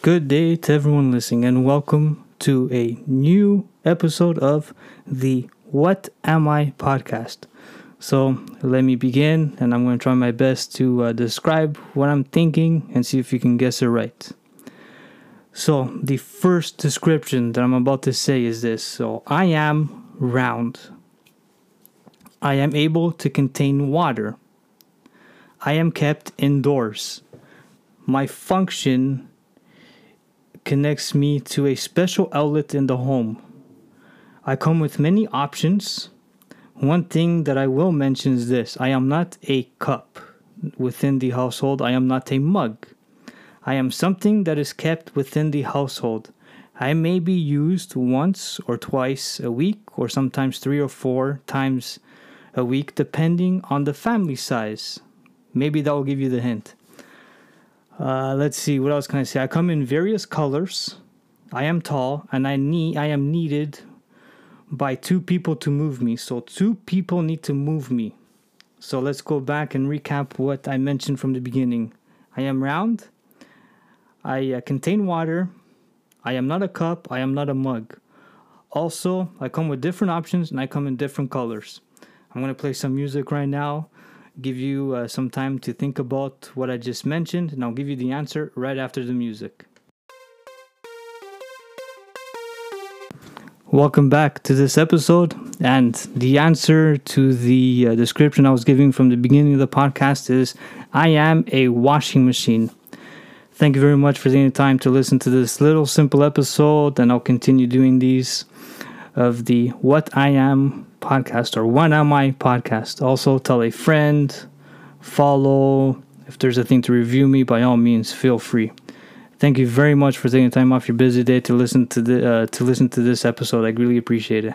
Good day to everyone listening, and welcome to a new episode of the What Am I podcast. So, let me begin, and I'm going to try my best to uh, describe what I'm thinking and see if you can guess it right. So, the first description that I'm about to say is this So, I am round. I am able to contain water. I am kept indoors. My function connects me to a special outlet in the home. I come with many options. One thing that I will mention is this I am not a cup within the household, I am not a mug. I am something that is kept within the household. I may be used once or twice a week, or sometimes three or four times a week, depending on the family size. Maybe that will give you the hint. Uh, let's see, what else can I say? I come in various colors. I am tall, and I need I am needed by two people to move me. So two people need to move me. So let's go back and recap what I mentioned from the beginning. I am round. I uh, contain water. I am not a cup. I am not a mug. Also, I come with different options and I come in different colors. I'm going to play some music right now, give you uh, some time to think about what I just mentioned, and I'll give you the answer right after the music. Welcome back to this episode. And the answer to the uh, description I was giving from the beginning of the podcast is I am a washing machine. Thank you very much for taking the time to listen to this little simple episode, and I'll continue doing these of the What I Am podcast or What Am I podcast. Also, tell a friend, follow. If there's a thing to review me, by all means, feel free. Thank you very much for taking time off your busy day to listen to the uh, to listen to this episode. I really appreciate it.